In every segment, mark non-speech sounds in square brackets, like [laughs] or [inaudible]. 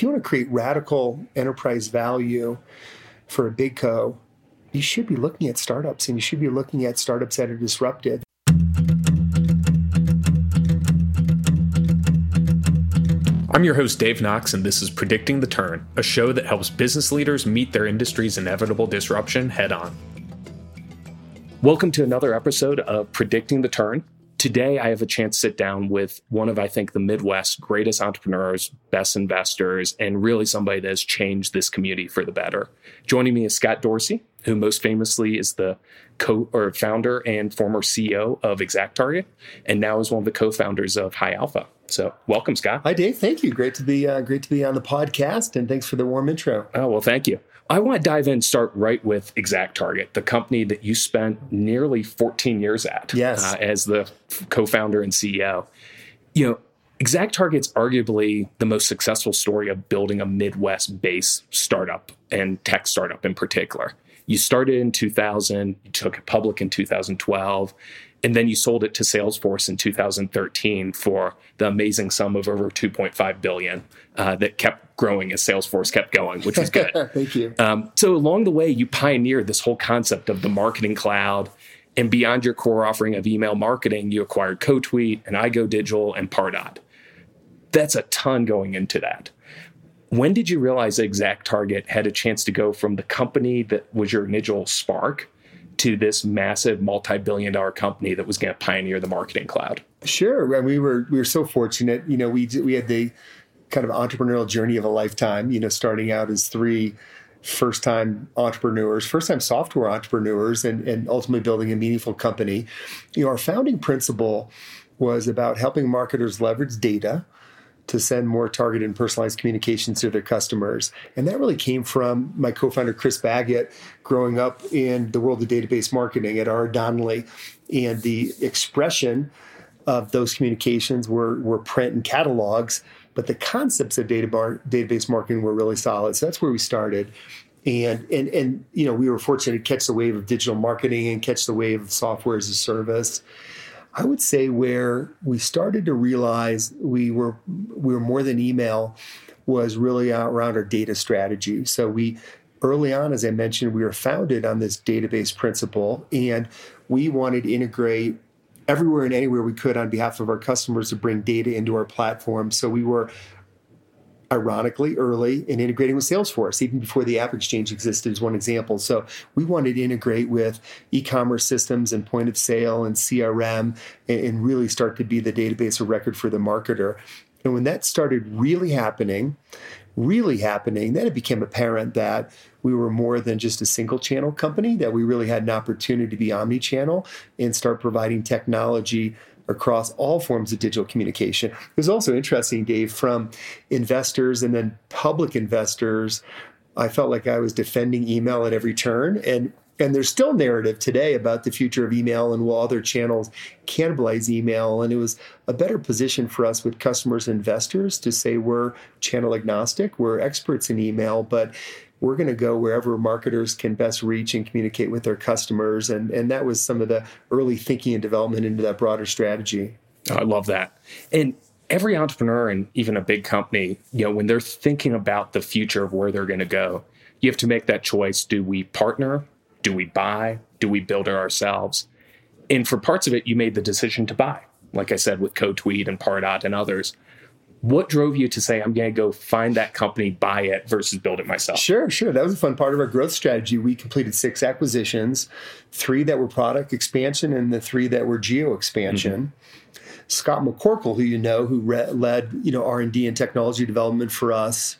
if you want to create radical enterprise value for a big co, you should be looking at startups and you should be looking at startups that are disruptive. I'm your host, Dave Knox, and this is Predicting the Turn, a show that helps business leaders meet their industry's inevitable disruption head on. Welcome to another episode of Predicting the Turn. Today, I have a chance to sit down with one of, I think, the Midwest's greatest entrepreneurs, best investors, and really somebody that has changed this community for the better. Joining me is Scott Dorsey, who most famously is the co or founder and former CEO of ExactTarget, and now is one of the co-founders of High Alpha. So, welcome, Scott. Hi, Dave. Thank you. Great to be uh, great to be on the podcast, and thanks for the warm intro. Oh well, thank you. I want to dive in, start right with Exact Target, the company that you spent nearly 14 years at yes. uh, as the co-founder and CEO. You know, ExactTarget's arguably the most successful story of building a Midwest-based startup and tech startup in particular. You started in 2000, you took it public in 2012, and then you sold it to Salesforce in 2013 for the amazing sum of over 2.5 billion uh, that kept growing as Salesforce kept going, which was good. [laughs] Thank you. Um, so along the way, you pioneered this whole concept of the marketing cloud. And beyond your core offering of email marketing, you acquired CoTweet and iGo Digital and Pardot. That's a ton going into that. When did you realize Exact Target had a chance to go from the company that was your initial spark to this massive multi-billion dollar company that was going to pioneer the marketing cloud? Sure. We were we were so fortunate. You know, we we had the kind of entrepreneurial journey of a lifetime, you know, starting out as three first time entrepreneurs, first time software entrepreneurs, and, and ultimately building a meaningful company. You know, our founding principle was about helping marketers leverage data to send more targeted and personalized communications to their customers. And that really came from my co founder, Chris Baggott, growing up in the world of database marketing at R. Donnelley. And the expression of those communications were, were print and catalogs, but the concepts of data bar, database marketing were really solid. So that's where we started. And, and and you know we were fortunate to catch the wave of digital marketing and catch the wave of software as a service I would say where we started to realize we were we were more than email was really around our data strategy. So we early on, as I mentioned, we were founded on this database principle, and we wanted to integrate everywhere and anywhere we could on behalf of our customers to bring data into our platform. So we were ironically early in integrating with Salesforce, even before the App Exchange existed, as one example. So we wanted to integrate with e-commerce systems and point of sale and CRM and, and really start to be the database of record for the marketer. And when that started really happening, really happening, then it became apparent that we were more than just a single channel company, that we really had an opportunity to be omni channel and start providing technology across all forms of digital communication. It was also interesting, Dave, from investors and then public investors. I felt like I was defending email at every turn. And and there's still narrative today about the future of email and will other channels cannibalize email. And it was a better position for us with customers and investors to say we're channel agnostic, we're experts in email, but we're going to go wherever marketers can best reach and communicate with their customers. And, and that was some of the early thinking and development into that broader strategy. I love that. And every entrepreneur and even a big company, you know, when they're thinking about the future of where they're going to go, you have to make that choice. Do we partner? Do we buy? Do we build it ourselves? And for parts of it, you made the decision to buy, like I said, with CoTweet and Pardot and others what drove you to say i'm going to go find that company buy it versus build it myself sure sure that was a fun part of our growth strategy we completed six acquisitions three that were product expansion and the three that were geo expansion mm-hmm. scott mccorkle who you know who re- led you know r&d and technology development for us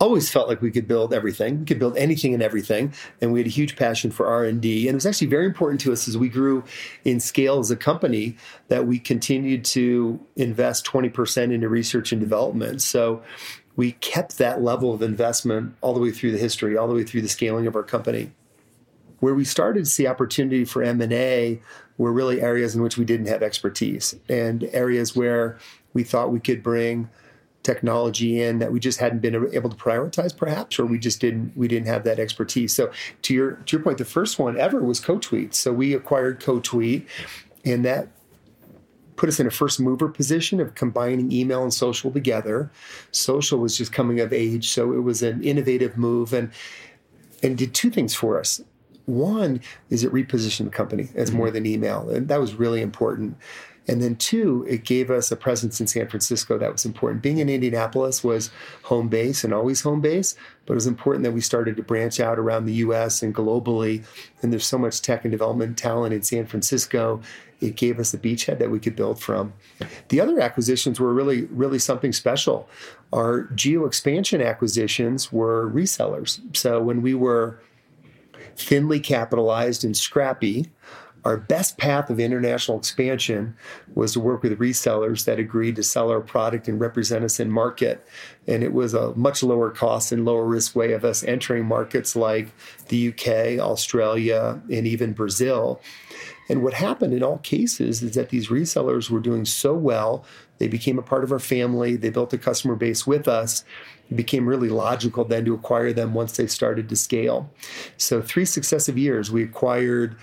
always felt like we could build everything. We could build anything and everything and we had a huge passion for r&d and it was actually very important to us as we grew in scale as a company that we continued to invest 20% into research and development. So we kept that level of investment all the way through the history all the way through the scaling of our company. Where we started to see opportunity for m&a were really areas in which we didn't have expertise and areas where we thought we could bring technology in that we just hadn't been able to prioritize perhaps or we just didn't we didn't have that expertise so to your to your point the first one ever was CoTweet so we acquired CoTweet and that put us in a first mover position of combining email and social together. Social was just coming of age, so it was an innovative move and and did two things for us. One is it repositioned the company as more mm-hmm. than email, and that was really important. And then two, it gave us a presence in San Francisco that was important. Being in Indianapolis was home base and always home base, but it was important that we started to branch out around the US and globally. And there's so much tech and development talent in San Francisco. It gave us a beachhead that we could build from. The other acquisitions were really, really something special. Our geo expansion acquisitions were resellers. So when we were thinly capitalized and scrappy, our best path of international expansion was to work with resellers that agreed to sell our product and represent us in market. And it was a much lower cost and lower risk way of us entering markets like the UK, Australia, and even Brazil. And what happened in all cases is that these resellers were doing so well, they became a part of our family, they built a customer base with us. It became really logical then to acquire them once they started to scale. So, three successive years, we acquired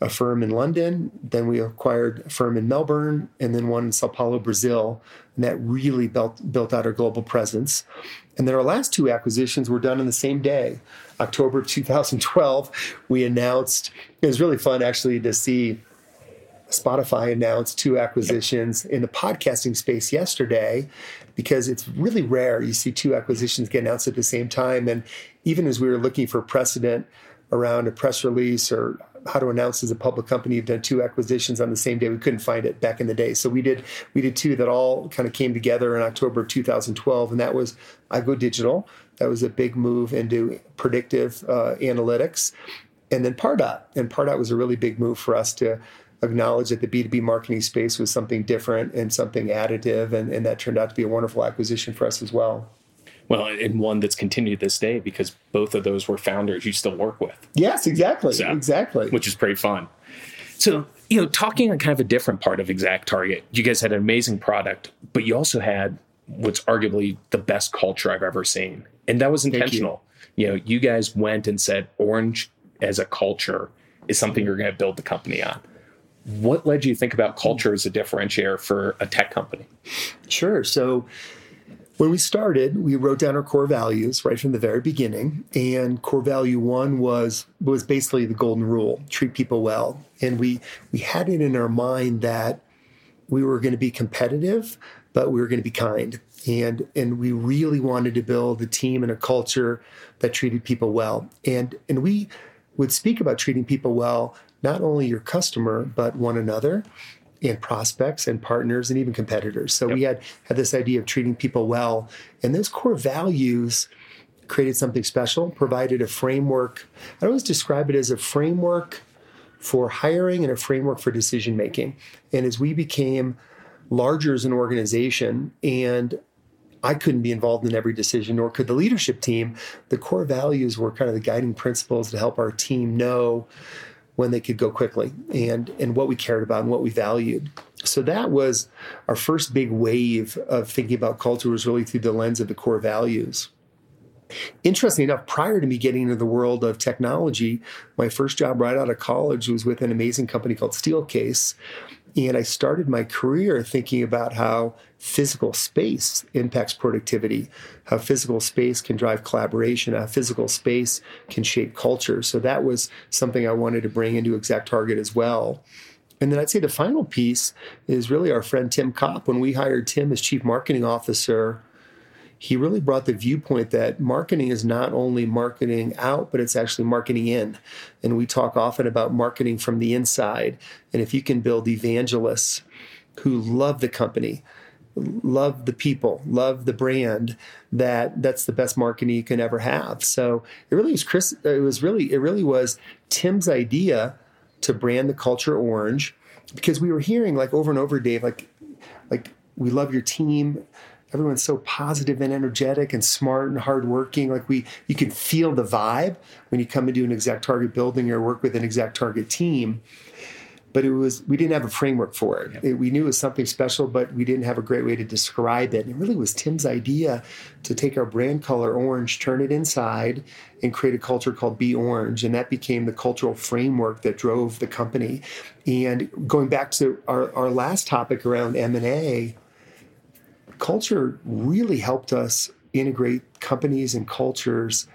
a firm in London, then we acquired a firm in Melbourne, and then one in Sao Paulo, Brazil. And that really built, built out our global presence. And then our last two acquisitions were done on the same day. October 2012, we announced, it was really fun actually to see Spotify announce two acquisitions in the podcasting space yesterday because it's really rare you see two acquisitions get announced at the same time. And even as we were looking for precedent around a press release or how to announce as a public company you've done two acquisitions on the same day. We couldn't find it back in the day, so we did we did two that all kind of came together in October of 2012, and that was iGo Digital. That was a big move into predictive uh, analytics, and then Pardot. And Pardot was a really big move for us to acknowledge that the B2B marketing space was something different and something additive, and, and that turned out to be a wonderful acquisition for us as well. Well, and one that's continued this day because both of those were founders you still work with. Yes, exactly. So, exactly. Which is pretty fun. So, you know, talking on kind of a different part of Exact Target, you guys had an amazing product, but you also had what's arguably the best culture I've ever seen. And that was intentional. You. you know, you guys went and said orange as a culture is something you're going to build the company on. What led you to think about culture as a differentiator for a tech company? Sure. So, when we started, we wrote down our core values right from the very beginning, and core value one was was basically the golden rule: treat people well. And we we had it in our mind that we were going to be competitive, but we were going to be kind, and and we really wanted to build a team and a culture that treated people well. And and we would speak about treating people well, not only your customer but one another and prospects and partners and even competitors. So yep. we had had this idea of treating people well, and those core values created something special, provided a framework. I always describe it as a framework for hiring and a framework for decision making. And as we became larger as an organization and I couldn't be involved in every decision, nor could the leadership team. The core values were kind of the guiding principles to help our team know when they could go quickly and and what we cared about and what we valued. So that was our first big wave of thinking about culture was really through the lens of the core values. Interestingly enough, prior to me getting into the world of technology, my first job right out of college was with an amazing company called Steelcase, and I started my career thinking about how physical space impacts productivity, how physical space can drive collaboration, how physical space can shape culture. So that was something I wanted to bring into Exact Target as well. And then I'd say the final piece is really our friend Tim Kopp. When we hired Tim as chief marketing officer, he really brought the viewpoint that marketing is not only marketing out, but it's actually marketing in. And we talk often about marketing from the inside. And if you can build evangelists who love the company, love the people, love the brand, that that's the best marketing you can ever have. So it really was Chris. It was really it really was Tim's idea to brand the culture orange because we were hearing like over and over, Dave, like like we love your team everyone's so positive and energetic and smart and hardworking. Like we, you can feel the vibe when you come into an exact target building or work with an exact target team. but it was we didn't have a framework for it. it. We knew it was something special, but we didn't have a great way to describe it. And it really was Tim's idea to take our brand color orange, turn it inside, and create a culture called Be Orange, and that became the cultural framework that drove the company. And going back to our, our last topic around M and A, culture really helped us integrate companies and cultures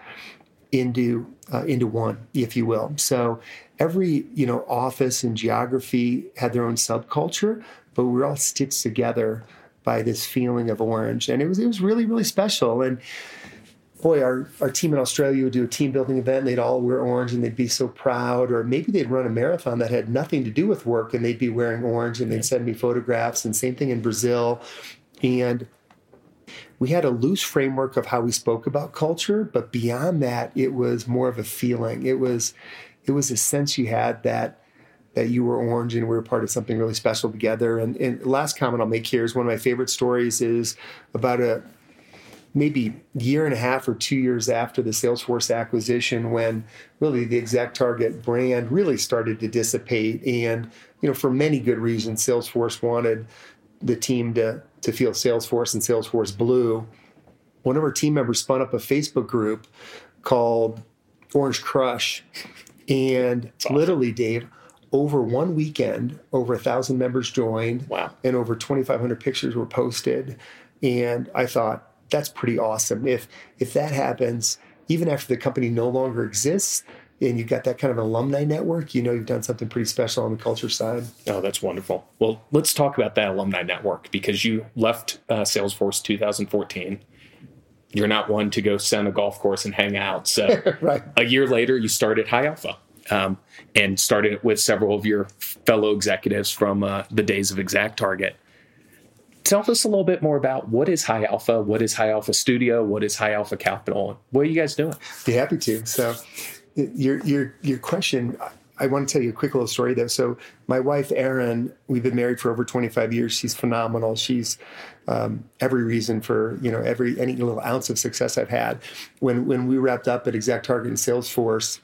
into uh, into one, if you will. So every you know office and geography had their own subculture, but we were all stitched together by this feeling of orange, and it was it was really really special. And boy, our, our team in Australia would do a team building event and they'd all wear orange and they'd be so proud. Or maybe they'd run a marathon that had nothing to do with work and they'd be wearing orange and they'd send me photographs. And same thing in Brazil. And we had a loose framework of how we spoke about culture, but beyond that, it was more of a feeling. It was it was a sense you had that that you were orange and we were part of something really special together. And, and last comment I'll make here is one of my favorite stories is about a maybe year and a half or two years after the Salesforce acquisition when really the exact target brand really started to dissipate. And, you know, for many good reasons, Salesforce wanted the team to to feel Salesforce and Salesforce Blue, one of our team members spun up a Facebook group called Orange Crush. And awesome. literally, Dave, over one weekend, over a thousand members joined. Wow. And over 2,500 pictures were posted. And I thought, that's pretty awesome. If if that happens, even after the company no longer exists, and you've got that kind of alumni network, you know you've done something pretty special on the culture side. Oh, that's wonderful. Well, let's talk about that alumni network because you left uh, Salesforce 2014. You're not one to go send a golf course and hang out. So [laughs] right. a year later, you started High Alpha um, and started it with several of your fellow executives from uh, the days of Exact Target. Tell us a little bit more about what is High Alpha, what is High Alpha Studio, what is High Alpha Capital, what are you guys doing? Be happy to. So your your your question. I want to tell you a quick little story though. So my wife Erin, we've been married for over 25 years. She's phenomenal. She's um, every reason for you know every any little ounce of success I've had. When when we wrapped up at Exact Target and Salesforce,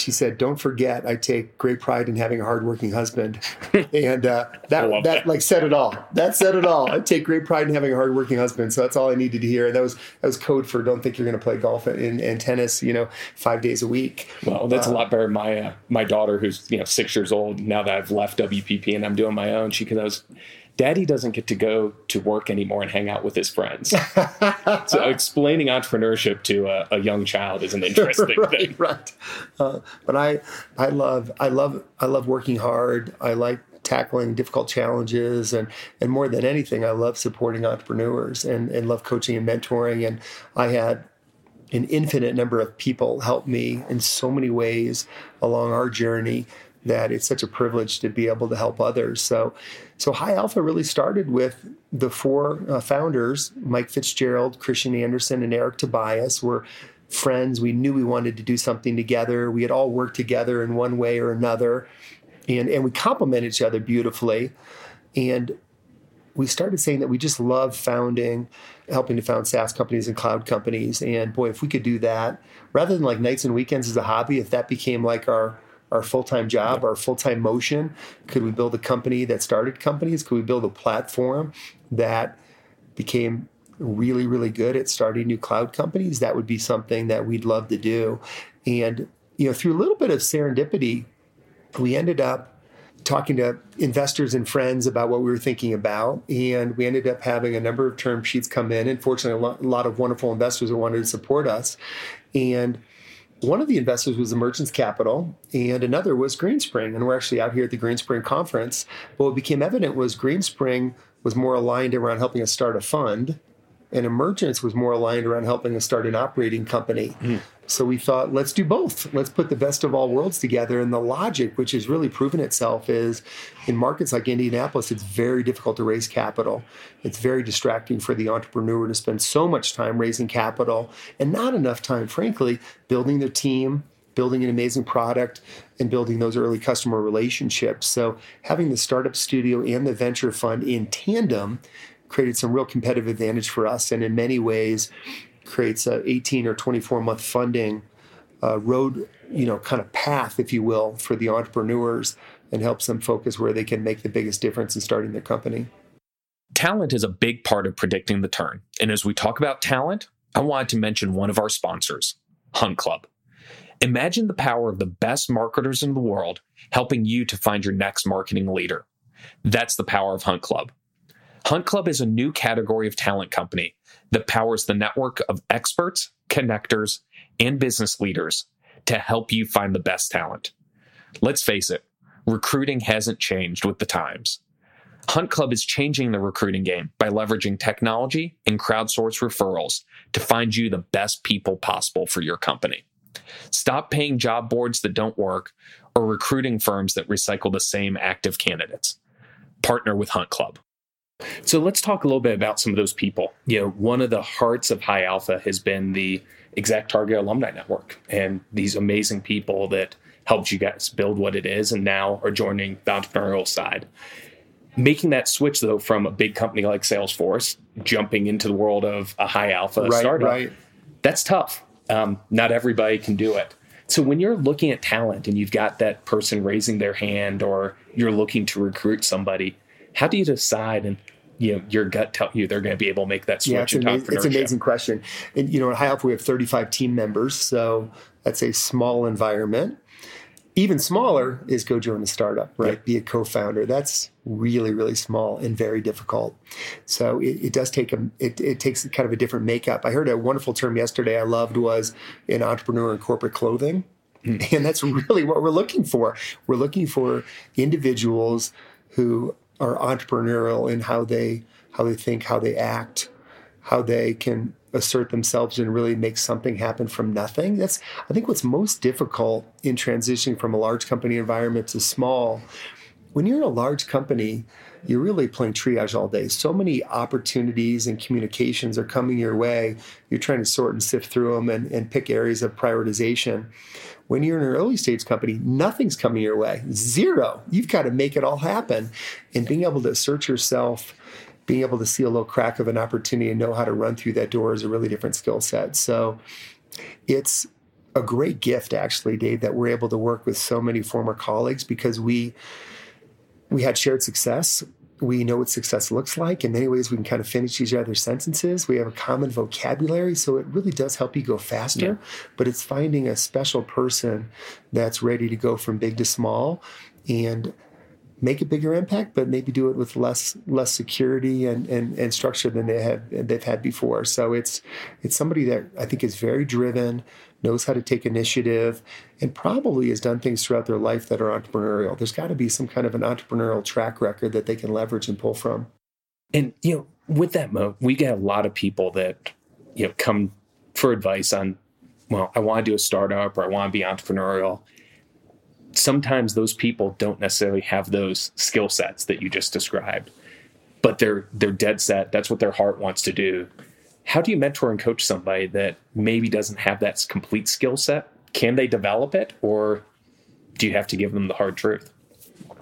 she said, "Don't forget, I take great pride in having a hardworking husband," [laughs] and uh, that, that, that like said it all. That said it all. I take great pride in having a hardworking husband. So that's all I needed to hear. And that was that was code for don't think you're going to play golf and, and, tennis, you know, five days a week. Well, that's uh, a lot better. My uh, my daughter, who's you know six years old now that I've left WPP and I'm doing my own, she goes, daddy doesn't get to go to work anymore and hang out with his friends. so [laughs] explaining entrepreneurship to a, a, young child is an interesting [laughs] right, thing. Right. Uh, but I, I love, I love, I love working hard. I like tackling difficult challenges and and more than anything I love supporting entrepreneurs and and love coaching and mentoring and I had an infinite number of people help me in so many ways along our journey that it's such a privilege to be able to help others. So, so High Alpha really started with the four uh, founders: Mike Fitzgerald, Kristian Andersen, and Eric Tobias. Were friends. We knew we wanted to do something together. We had all worked together in one way or another, and and we complemented each other beautifully. And we started saying that we just love founding, helping to found SaaS companies and cloud companies. And boy, if we could do that rather than like nights and weekends as a hobby, if that became like our our full time job, our full time motion? Could we build a company that started companies? Could we build a platform that became really, really good at starting new cloud companies? That would be something that we'd love to do. And, you know, through a little bit of serendipity, we ended up talking to investors and friends about what we were thinking about. And we ended up having a number of term sheets come in. And fortunately, a lot of wonderful investors that wanted to support us. And one of the investors was Emergence Capital, and another was Greenspring. And we're actually out here at the Greenspring conference. But what became evident was Greenspring was more aligned around helping us start a fund, and Emergence was more aligned around helping us start an operating company. Mm. So we thought, let's do both. Let's put the best of all worlds together. And the logic, which has really proven itself, is in markets like Indianapolis, it's very difficult to raise capital. It's very distracting for the entrepreneur to spend so much time raising capital and not enough time, frankly, building their team, building an amazing product and building those early customer relationships. So having the startup studio and the venture fund in tandem created some real competitive advantage for us. And in many ways, creates a 18 or 24 month funding uh, road, you know, kind of path, if you will, for the entrepreneurs and helps them focus where they can make the biggest difference in starting their company. Talent is a big part of predicting the turn. And as we talk about talent, I wanted to mention one of our sponsors, Hunt Club. Imagine the power of the best marketers in the world helping you to find your next marketing leader. That's the power of Hunt Club. Hunt Club is a new category of talent company that powers the network of experts, connectors, and business leaders to help you find the best talent. Let's face it, recruiting hasn't changed with the times. Hunt Club is changing the recruiting game by leveraging technology and crowdsource referrals to find you the best people possible for your company. Stop paying job boards that don't work or recruiting firms that recycle the same active candidates. Partner with Hunt Club. So let's talk a little bit about some of those people. You know, one of the hearts of High Alpha has been the Exact Target Alumni Network and these amazing people that helped you guys build what it is and now are joining the entrepreneurial side. Making that switch though from a big company like Salesforce, jumping into the world of a high alpha right, startup, right. that's tough. Um, not everybody can do it. So when you're looking at talent and you've got that person raising their hand or you're looking to recruit somebody, how do you decide and you know your gut tell you they're going to be able to make that switch yeah, it's, amazing, it's an amazing question. And you know, at High Alpha we have 35 team members, so that's a small environment. Even smaller is go join a startup, right? Yep. Be a co-founder. That's really, really small and very difficult. So it, it does take a it, it takes kind of a different makeup. I heard a wonderful term yesterday I loved was an entrepreneur in corporate clothing. Mm. [laughs] And that's really what we're looking for. We're looking for individuals who are entrepreneurial in how they how they think, how they act, how they can assert themselves and really make something happen from nothing. That's I think what's most difficult in transitioning from a large company environment to small. When you're in a large company, you're really playing triage all day. So many opportunities and communications are coming your way. You're trying to sort and sift through them and, and pick areas of prioritization. When you're in an early stage company, nothing's coming your way. Zero. You've got to make it all happen. And being able to assert yourself, being able to see a little crack of an opportunity and know how to run through that door is a really different skill set. So it's a great gift actually, Dave, that we're able to work with so many former colleagues because we we had shared success we know what success looks like. In many ways, we can kind of finish each other's sentences. We have a common vocabulary, so it really does help you go faster. Yeah. But it's finding a special person that's ready to go from big to small and make a bigger impact, but maybe do it with less less security and, and, and structure than they had they've had before. So it's it's somebody that I think is very driven, knows how to take initiative, and probably has done things throughout their life that are entrepreneurial. There's got to be some kind of an entrepreneurial track record that they can leverage and pull from. And you know, with that Mo, we get a lot of people that you know come for advice on, well, I want to do a startup or I want to be entrepreneurial. Sometimes those people don't necessarily have those skill sets that you just described, but they're they're dead set. That's what their heart wants to do how do you mentor and coach somebody that maybe doesn't have that complete skill set? Can they develop it, or do you have to give them the hard truth?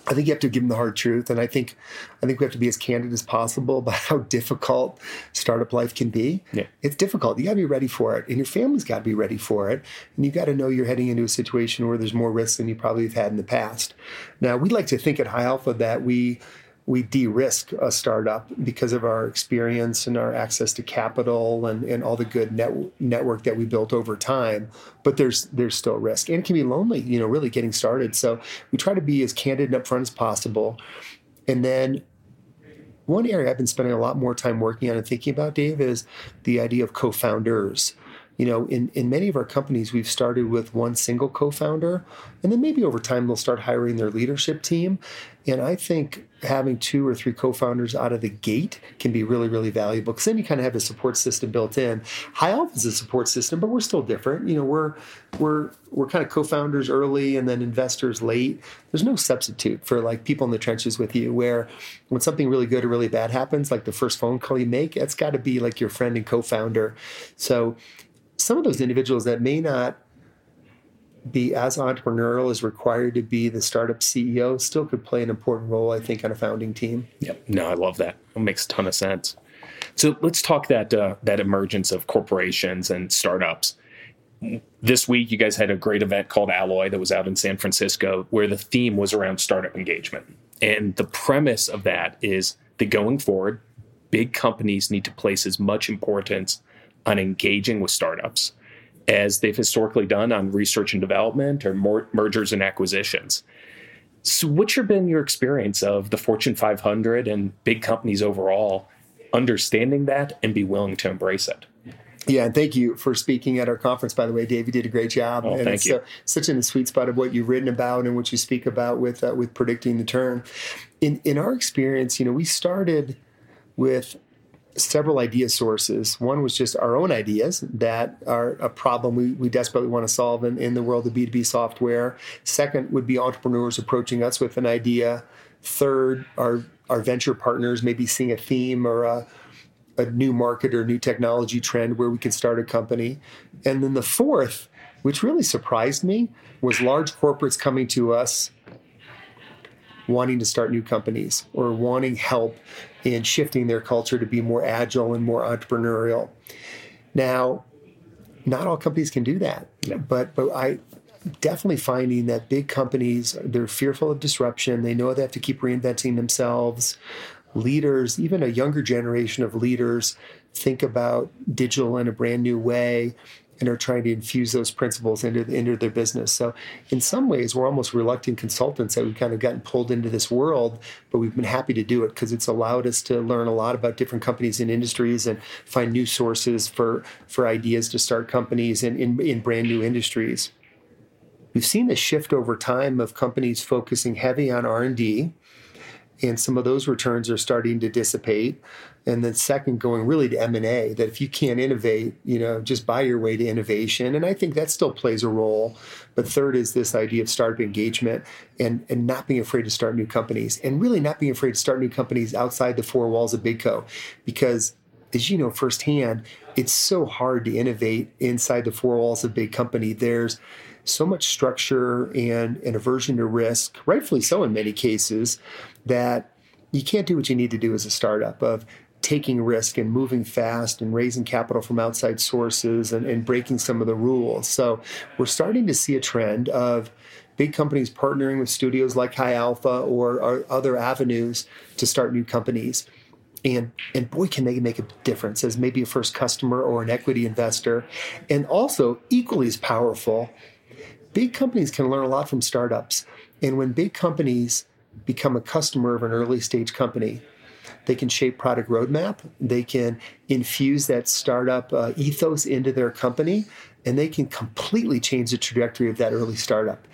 I think you have to give them the hard truth, and I think I think we have to be as candid as possible about how difficult startup life can be. Yeah. It's difficult. You got to be ready for it, and your family's got to be ready for it, and you got to know you're heading into a situation where there's more risk than you probably have had in the past. Now, we'd like to think at High Alpha that we we de-risk a startup because of our experience and our access to capital and, and all the good net, network that we built over time. But there's there's still risk and it can be lonely you know really getting started. So we try to be as candid and upfront as possible. And then one area I've been spending a lot more time working on and thinking about, Dave, is the idea of co-founders you know, in, in many of our companies, we've started with one single co founder, and then maybe over time they'll start hiring their leadership team. And I think having two or three co founders out of the gate can be really, really valuable because then you kind of have a support system built in. High Alpha is a support system, but we're still different. You know, we're, we're, we're kind of co founders early and then investors late. There's no substitute for like people in the trenches with you where when something really good or really bad happens, like the first phone call you make, it's got to be like your friend and co founder. So, some of those individuals that may not be as entrepreneurial as required to be the startup CEO still could play an important role, I think, on a founding team. Yep. No, I love that. It makes a ton of sense. So let's talk that uh, that emergence of corporations and startups. this week you guys had a great event called Alloy that was out in San Francisco where the theme was around startup engagement. And the premise of that is that going forward, big companies need to place as much importance on engaging with startups as they've historically done on research and development or more mergers and acquisitions. So, what's your, been your experience of the Fortune 500 and big companies overall understanding that and be willing to embrace it? Yeah, and thank you for speaking at our conference. By the way, Dave, you did a great job. Oh, and thank it's you. Such in the sweet spot of what you've written about and what you speak about with uh, with predicting the turn. In in our experience, you know, we started with several idea sources. One was just our own ideas that are a problem we, we desperately want to solve in, in the world of B2B software. Second would be entrepreneurs approaching us with an idea. Third, our our venture partners maybe seeing a theme or a a new market or new technology trend where we could start a company. And then the fourth, which really surprised me, was large corporates coming to us wanting to start new companies or wanting help in shifting their culture to be more agile and more entrepreneurial. Now, not all companies can do that, but but I definitely finding that big companies they're fearful of disruption. They know they have to keep reinventing themselves. Leaders, even a younger generation of leaders, think about digital in a brand new way and are trying to infuse those principles into into their business. So in some ways, we're almost reluctant consultants that we've kind of gotten pulled into this world, but we've been happy to do it because it's allowed us to learn a lot about different companies and industries and find new sources for for ideas to start companies in, in, in brand new industries. We've seen a shift over time of companies focusing heavy on R&D and some of those returns are starting to dissipate. And then second going really to m&a that if you can't innovate you know just buy your way to innovation. And i think that still plays a role. But third is this idea of startup engagement and and not being afraid to start new companies and really not being afraid to start new companies outside the four walls of bigco because as you know firsthand it's so hard to innovate inside the four walls of big company. There's so much structure and an aversion to risk, rightfully so in many cases, that you can't do what you need to do as a startup of taking risk and moving fast and raising capital from outside sources and, and breaking some of the rules. So we're starting to see a trend of big companies partnering with studios like High Alpha or, or other avenues to start new companies. And, and boy, can they make a difference as maybe a first customer or an equity investor. And also, equally as powerful, big companies can learn a lot from startups. And when big companies become a customer of an early stage company, they can shape product roadmap. They can infuse that startup uh, ethos into their company, and they can completely change the trajectory of that early startup.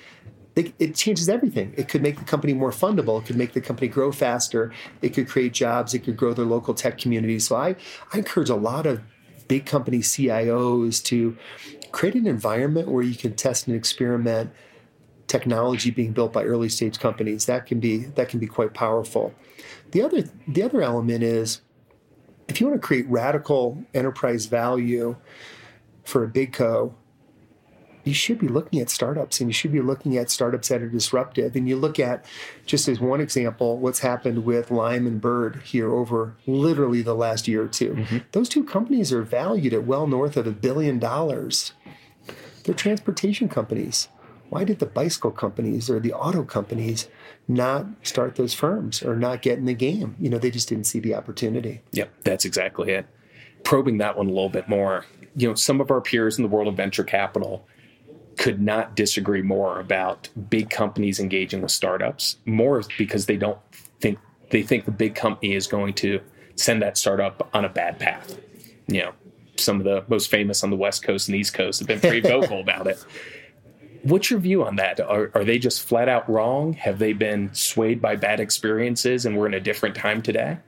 They, it changes everything. It could make the company more fundable. It could make the company grow faster. It could create jobs. It could grow their local tech community. So I, I encourage a lot of big company CIOs to create an environment where you can test and experiment technology being built by early stage companies. That can be that can be quite powerful. The other the other element is if you want to create radical enterprise value for a big co, you should be looking at startups and you should be looking at startups that are disruptive. And you look at, just as one example, what's happened with Lime and Bird here over literally the last year or 2 mm-hmm. Those two companies are valued at well north of a billion dollars. They're transportation companies. Why did the bicycle companies or the auto companies not start those firms or not get in the game? You know, they just didn't see the opportunity. Yep, that's exactly it. Probing that one a little bit more, you know, some of our peers in the world of venture capital could not disagree more about big companies engaging with startups more because they don't think they think the big company is going to send that startup on a bad path. You know, some of the most famous on the West Coast and East Coast have been pretty [laughs] vocal about it. What's your view on that? Are, are they just flat out wrong? Have they been swayed by bad experiences and we're in a different time today?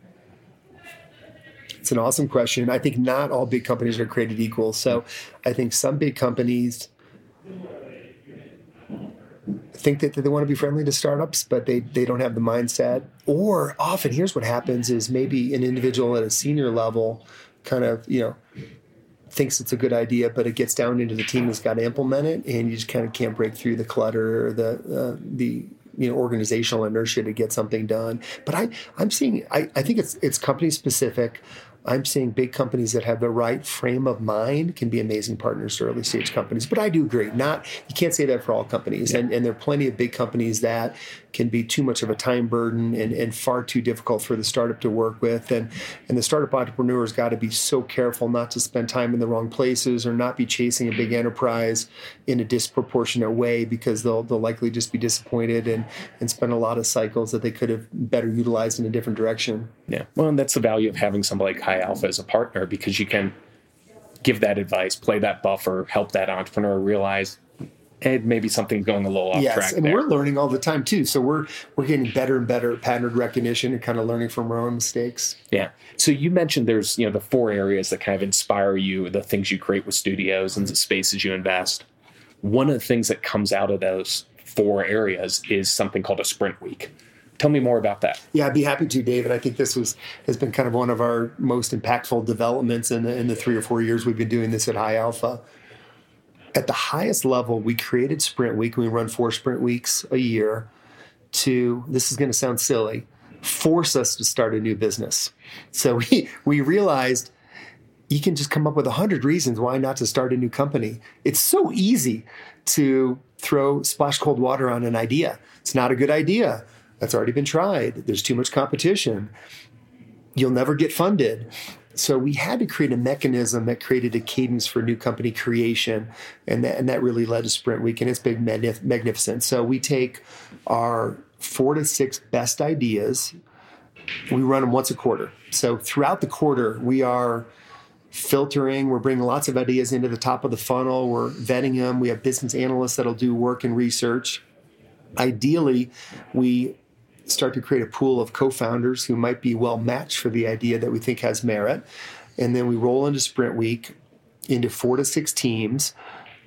It's an awesome question. I think not all big companies are created equal. So I think some big companies think that they want to be friendly to startups, but they, they don't have the mindset. Or often, here's what happens is maybe an individual at a senior level kind of, you know, thinks it's a good idea, but it gets down into the team that's got to implement it, and you just kind of can't break through the clutter or the uh, the you know organizational inertia to get something done. But I I'm seeing I, I think it's it's company specific. I'm seeing big companies that have the right frame of mind can be amazing partners to early stage companies. But I do agree, not you can't say that for all companies. Yeah. And, and there are plenty of big companies that can be too much of a time burden and, and far too difficult for the startup to work with. And and the startup entrepreneur's got to be so careful not to spend time in the wrong places or not be chasing a big enterprise in a disproportionate way because they'll they'll likely just be disappointed and, and spend a lot of cycles that they could have better utilized in a different direction. Yeah. Well, and that's the value of having somebody like High Alpha as a partner because you can give that advice, play that buffer, help that entrepreneur realize and maybe something's going a little off yes, track. and there. we're learning all the time too. So we're we're getting better and better at pattern recognition and kind of learning from our own mistakes. Yeah. So you mentioned there's you know the four areas that kind of inspire you, the things you create with studios and the spaces you invest. One of the things that comes out of those four areas is something called a sprint week. Tell me more about that. Yeah, I'd be happy to, David. I think this was has been kind of one of our most impactful developments in the in the three or four years we've been doing this at High Alpha at the highest level, we created Sprint Week. We run four Sprint Weeks a year to, this is going to sound silly, force us to start a new business. So we, we realized you can just come up with a hundred reasons why not to start a new company. It's so easy to throw splash cold water on an idea. It's not a good idea. That's already been tried. There's too much competition. You'll never get funded. So we had to create a mechanism that created a cadence for new company creation, and that, and that really led to Sprint Week, and it's been magnificent. So we take our four to six best ideas, we run them once a quarter. So throughout the quarter, we are filtering. We're bringing lots of ideas into the top of the funnel. We're vetting them. We have business analysts that'll do work and research. Ideally, we start to create a pool of co-founders who might be well matched for the idea that we think has merit. And then we roll into sprint week into four to six teams.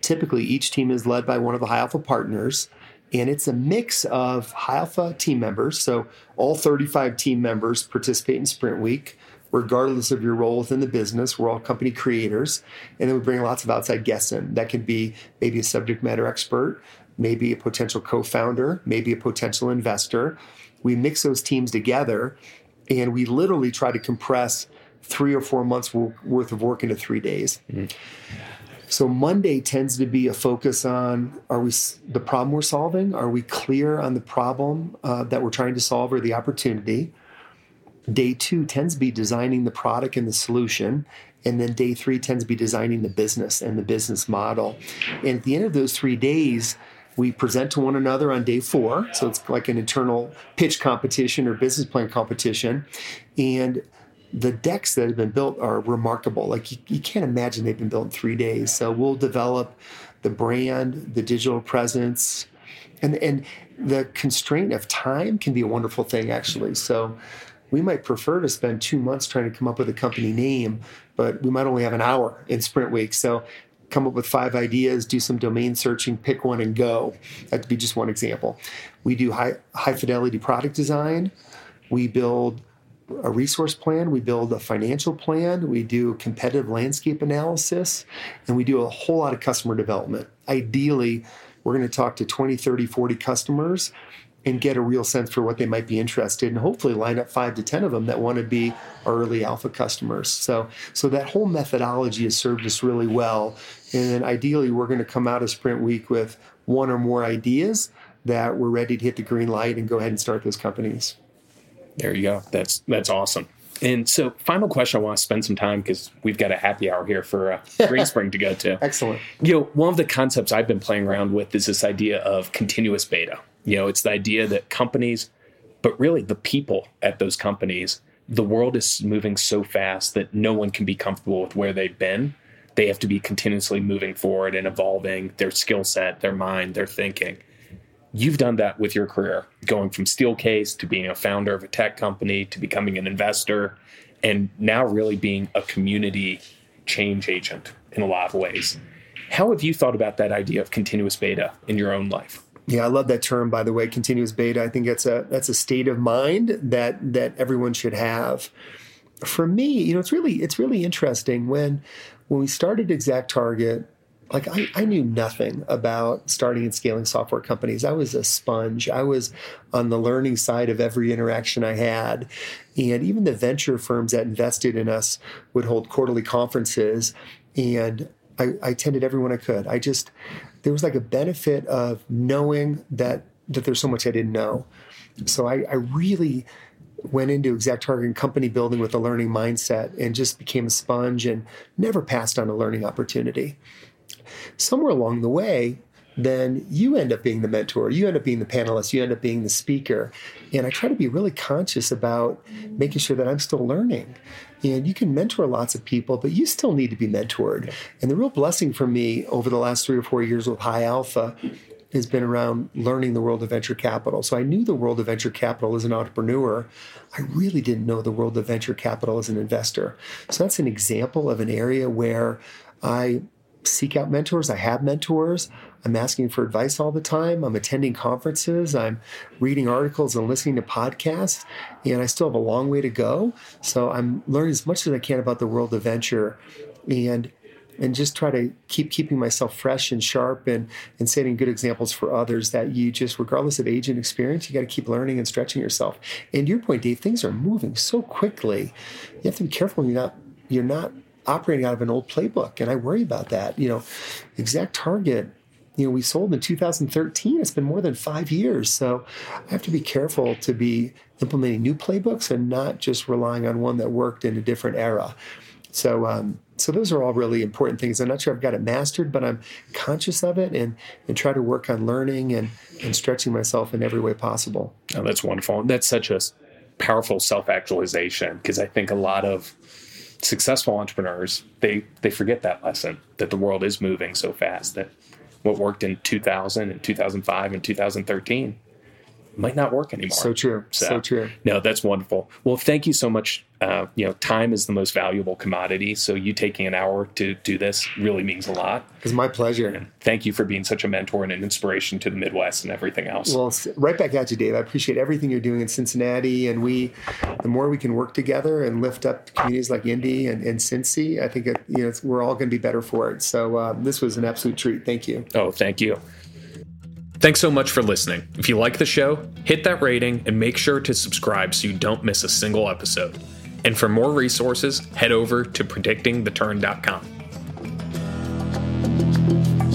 Typically each team is led by one of the high alpha partners and it's a mix of high alpha team members. So all 35 team members participate in sprint week regardless of your role within the business. We're all company creators. And then we bring lots of outside guests in. That can be maybe a subject matter expert maybe a potential co-founder maybe a potential investor we mix those teams together and we literally try to compress three or four months worth of work into three days. Mm-hmm. So Monday tends to be a focus on are we the problem we're solving? Are we clear on the problem uh, that we're trying to solve or the opportunity? Day two tends to be designing the product and the solution. And then day three tends to be designing the business and the business model. And at the end of those three days, we present to one another on day four. So it's like an internal pitch competition or business plan competition. And the decks that have been built are remarkable. Like you, you can't imagine they've been built in three days. So we'll develop the brand, the digital presence, and and the constraint of time can be a wonderful thing actually. So we might prefer to spend two months trying to come up with a company name, but we might only have an hour in sprint week. So come up with five ideas, do some domain searching, pick one and go. That'd be just one example. We do high, high fidelity product design. We build a resource plan, we build a financial plan, we do competitive landscape analysis, and we do a whole lot of customer development. Ideally, we're going to talk to 20, 30, 40 customers and get a real sense for what they might be interested in. And hopefully, line up five to ten of them that want to be our early alpha customers. So, so that whole methodology has served us really well. And then, ideally, we're going to come out of Sprint Week with one or more ideas that we're ready to hit the green light and go ahead and start those companies. There you go. That's that's awesome. And so, final question I want to spend some time because we've got a happy hour here for uh, [laughs] Greenspring to go to. Excellent. You know, one of the concepts I've been playing around with is this idea of continuous beta. You know, it's the idea that companies, but really the people at those companies, the world is moving so fast that no one can be comfortable with where they've been. They have to be continuously moving forward and evolving their skill set, their mind, their thinking. You've done that with your career, going from Steelcase to being a founder of a tech company to becoming an investor, and now really being a community change agent in a lot of ways. How have you thought about that idea of continuous beta in your own life? Yeah, I love that term. By the way, continuous beta. I think that's a that's a state of mind that that everyone should have. For me, you know, it's really it's really interesting when when we started Exact Target like I, I knew nothing about starting and scaling software companies. I was a sponge. I was on the learning side of every interaction I had. And even the venture firms that invested in us would hold quarterly conferences. And I, I attended everyone I could. I just, there was like a benefit of knowing that that there's so much I didn't know. So I, I really went into ExactTarget and company building with a learning mindset and just became a sponge and never passed on a learning opportunity somewhere along the way, then you end up being the mentor, you end up being the panelist, you end up being the speaker. And I try to be really conscious about making sure that I'm still learning. And you can mentor lots of people, but you still need to be mentored. And the real blessing for me over the last three or four years with High Alpha has been around learning the world of venture capital. So I knew the world of venture capital as an entrepreneur. I really didn't know the world of venture capital as an investor. So that's an example of an area where I seek out mentors. I have mentors. I'm asking for advice all the time. I'm attending conferences. I'm reading articles and listening to podcasts. And I still have a long way to go. So I'm learning as much as I can about the world of venture and and just try to keep keeping myself fresh and sharp and and setting good examples for others that you just regardless of age and experience you got to keep learning and stretching yourself and to your point dave things are moving so quickly you have to be careful you're not you're not operating out of an old playbook, and I worry about that. You know, ExactTarget, you know, we sold in 2013. It's been more than five years, so I have to be careful to be implementing new playbooks and not just relying on one that worked in a different era. So, um, so those are all really important things. I'm not sure I've got it mastered, but I'm conscious of it and and try to work on learning and and stretching myself in every way possible. Oh, that's wonderful. That's such a powerful self actualization because I think a lot of successful entrepreneurs they they forget that lesson that the world is moving so fast that what worked in 2000 and 2005 and 2013 might not work anymore. So true. So, so true. No, that's wonderful. Well, thank you so much. Uh, you know, time is the most valuable commodity. So you taking an hour to do this really means a lot. It's my pleasure. And thank you for being such a mentor and an inspiration to the Midwest and everything else. Well, right back at you, Dave. I appreciate everything you're doing in Cincinnati. And we, the more we can work together and lift up communities like Indy and, and Cincy, I think, it, you know, we're all going to be better for it. So uh, this was an absolute treat. Thank you. Oh, thank you. Thanks so much for listening. If you like the show, hit that rating and make sure to subscribe so you don't miss a single episode. And for more resources, head over to predictingtheturn.com.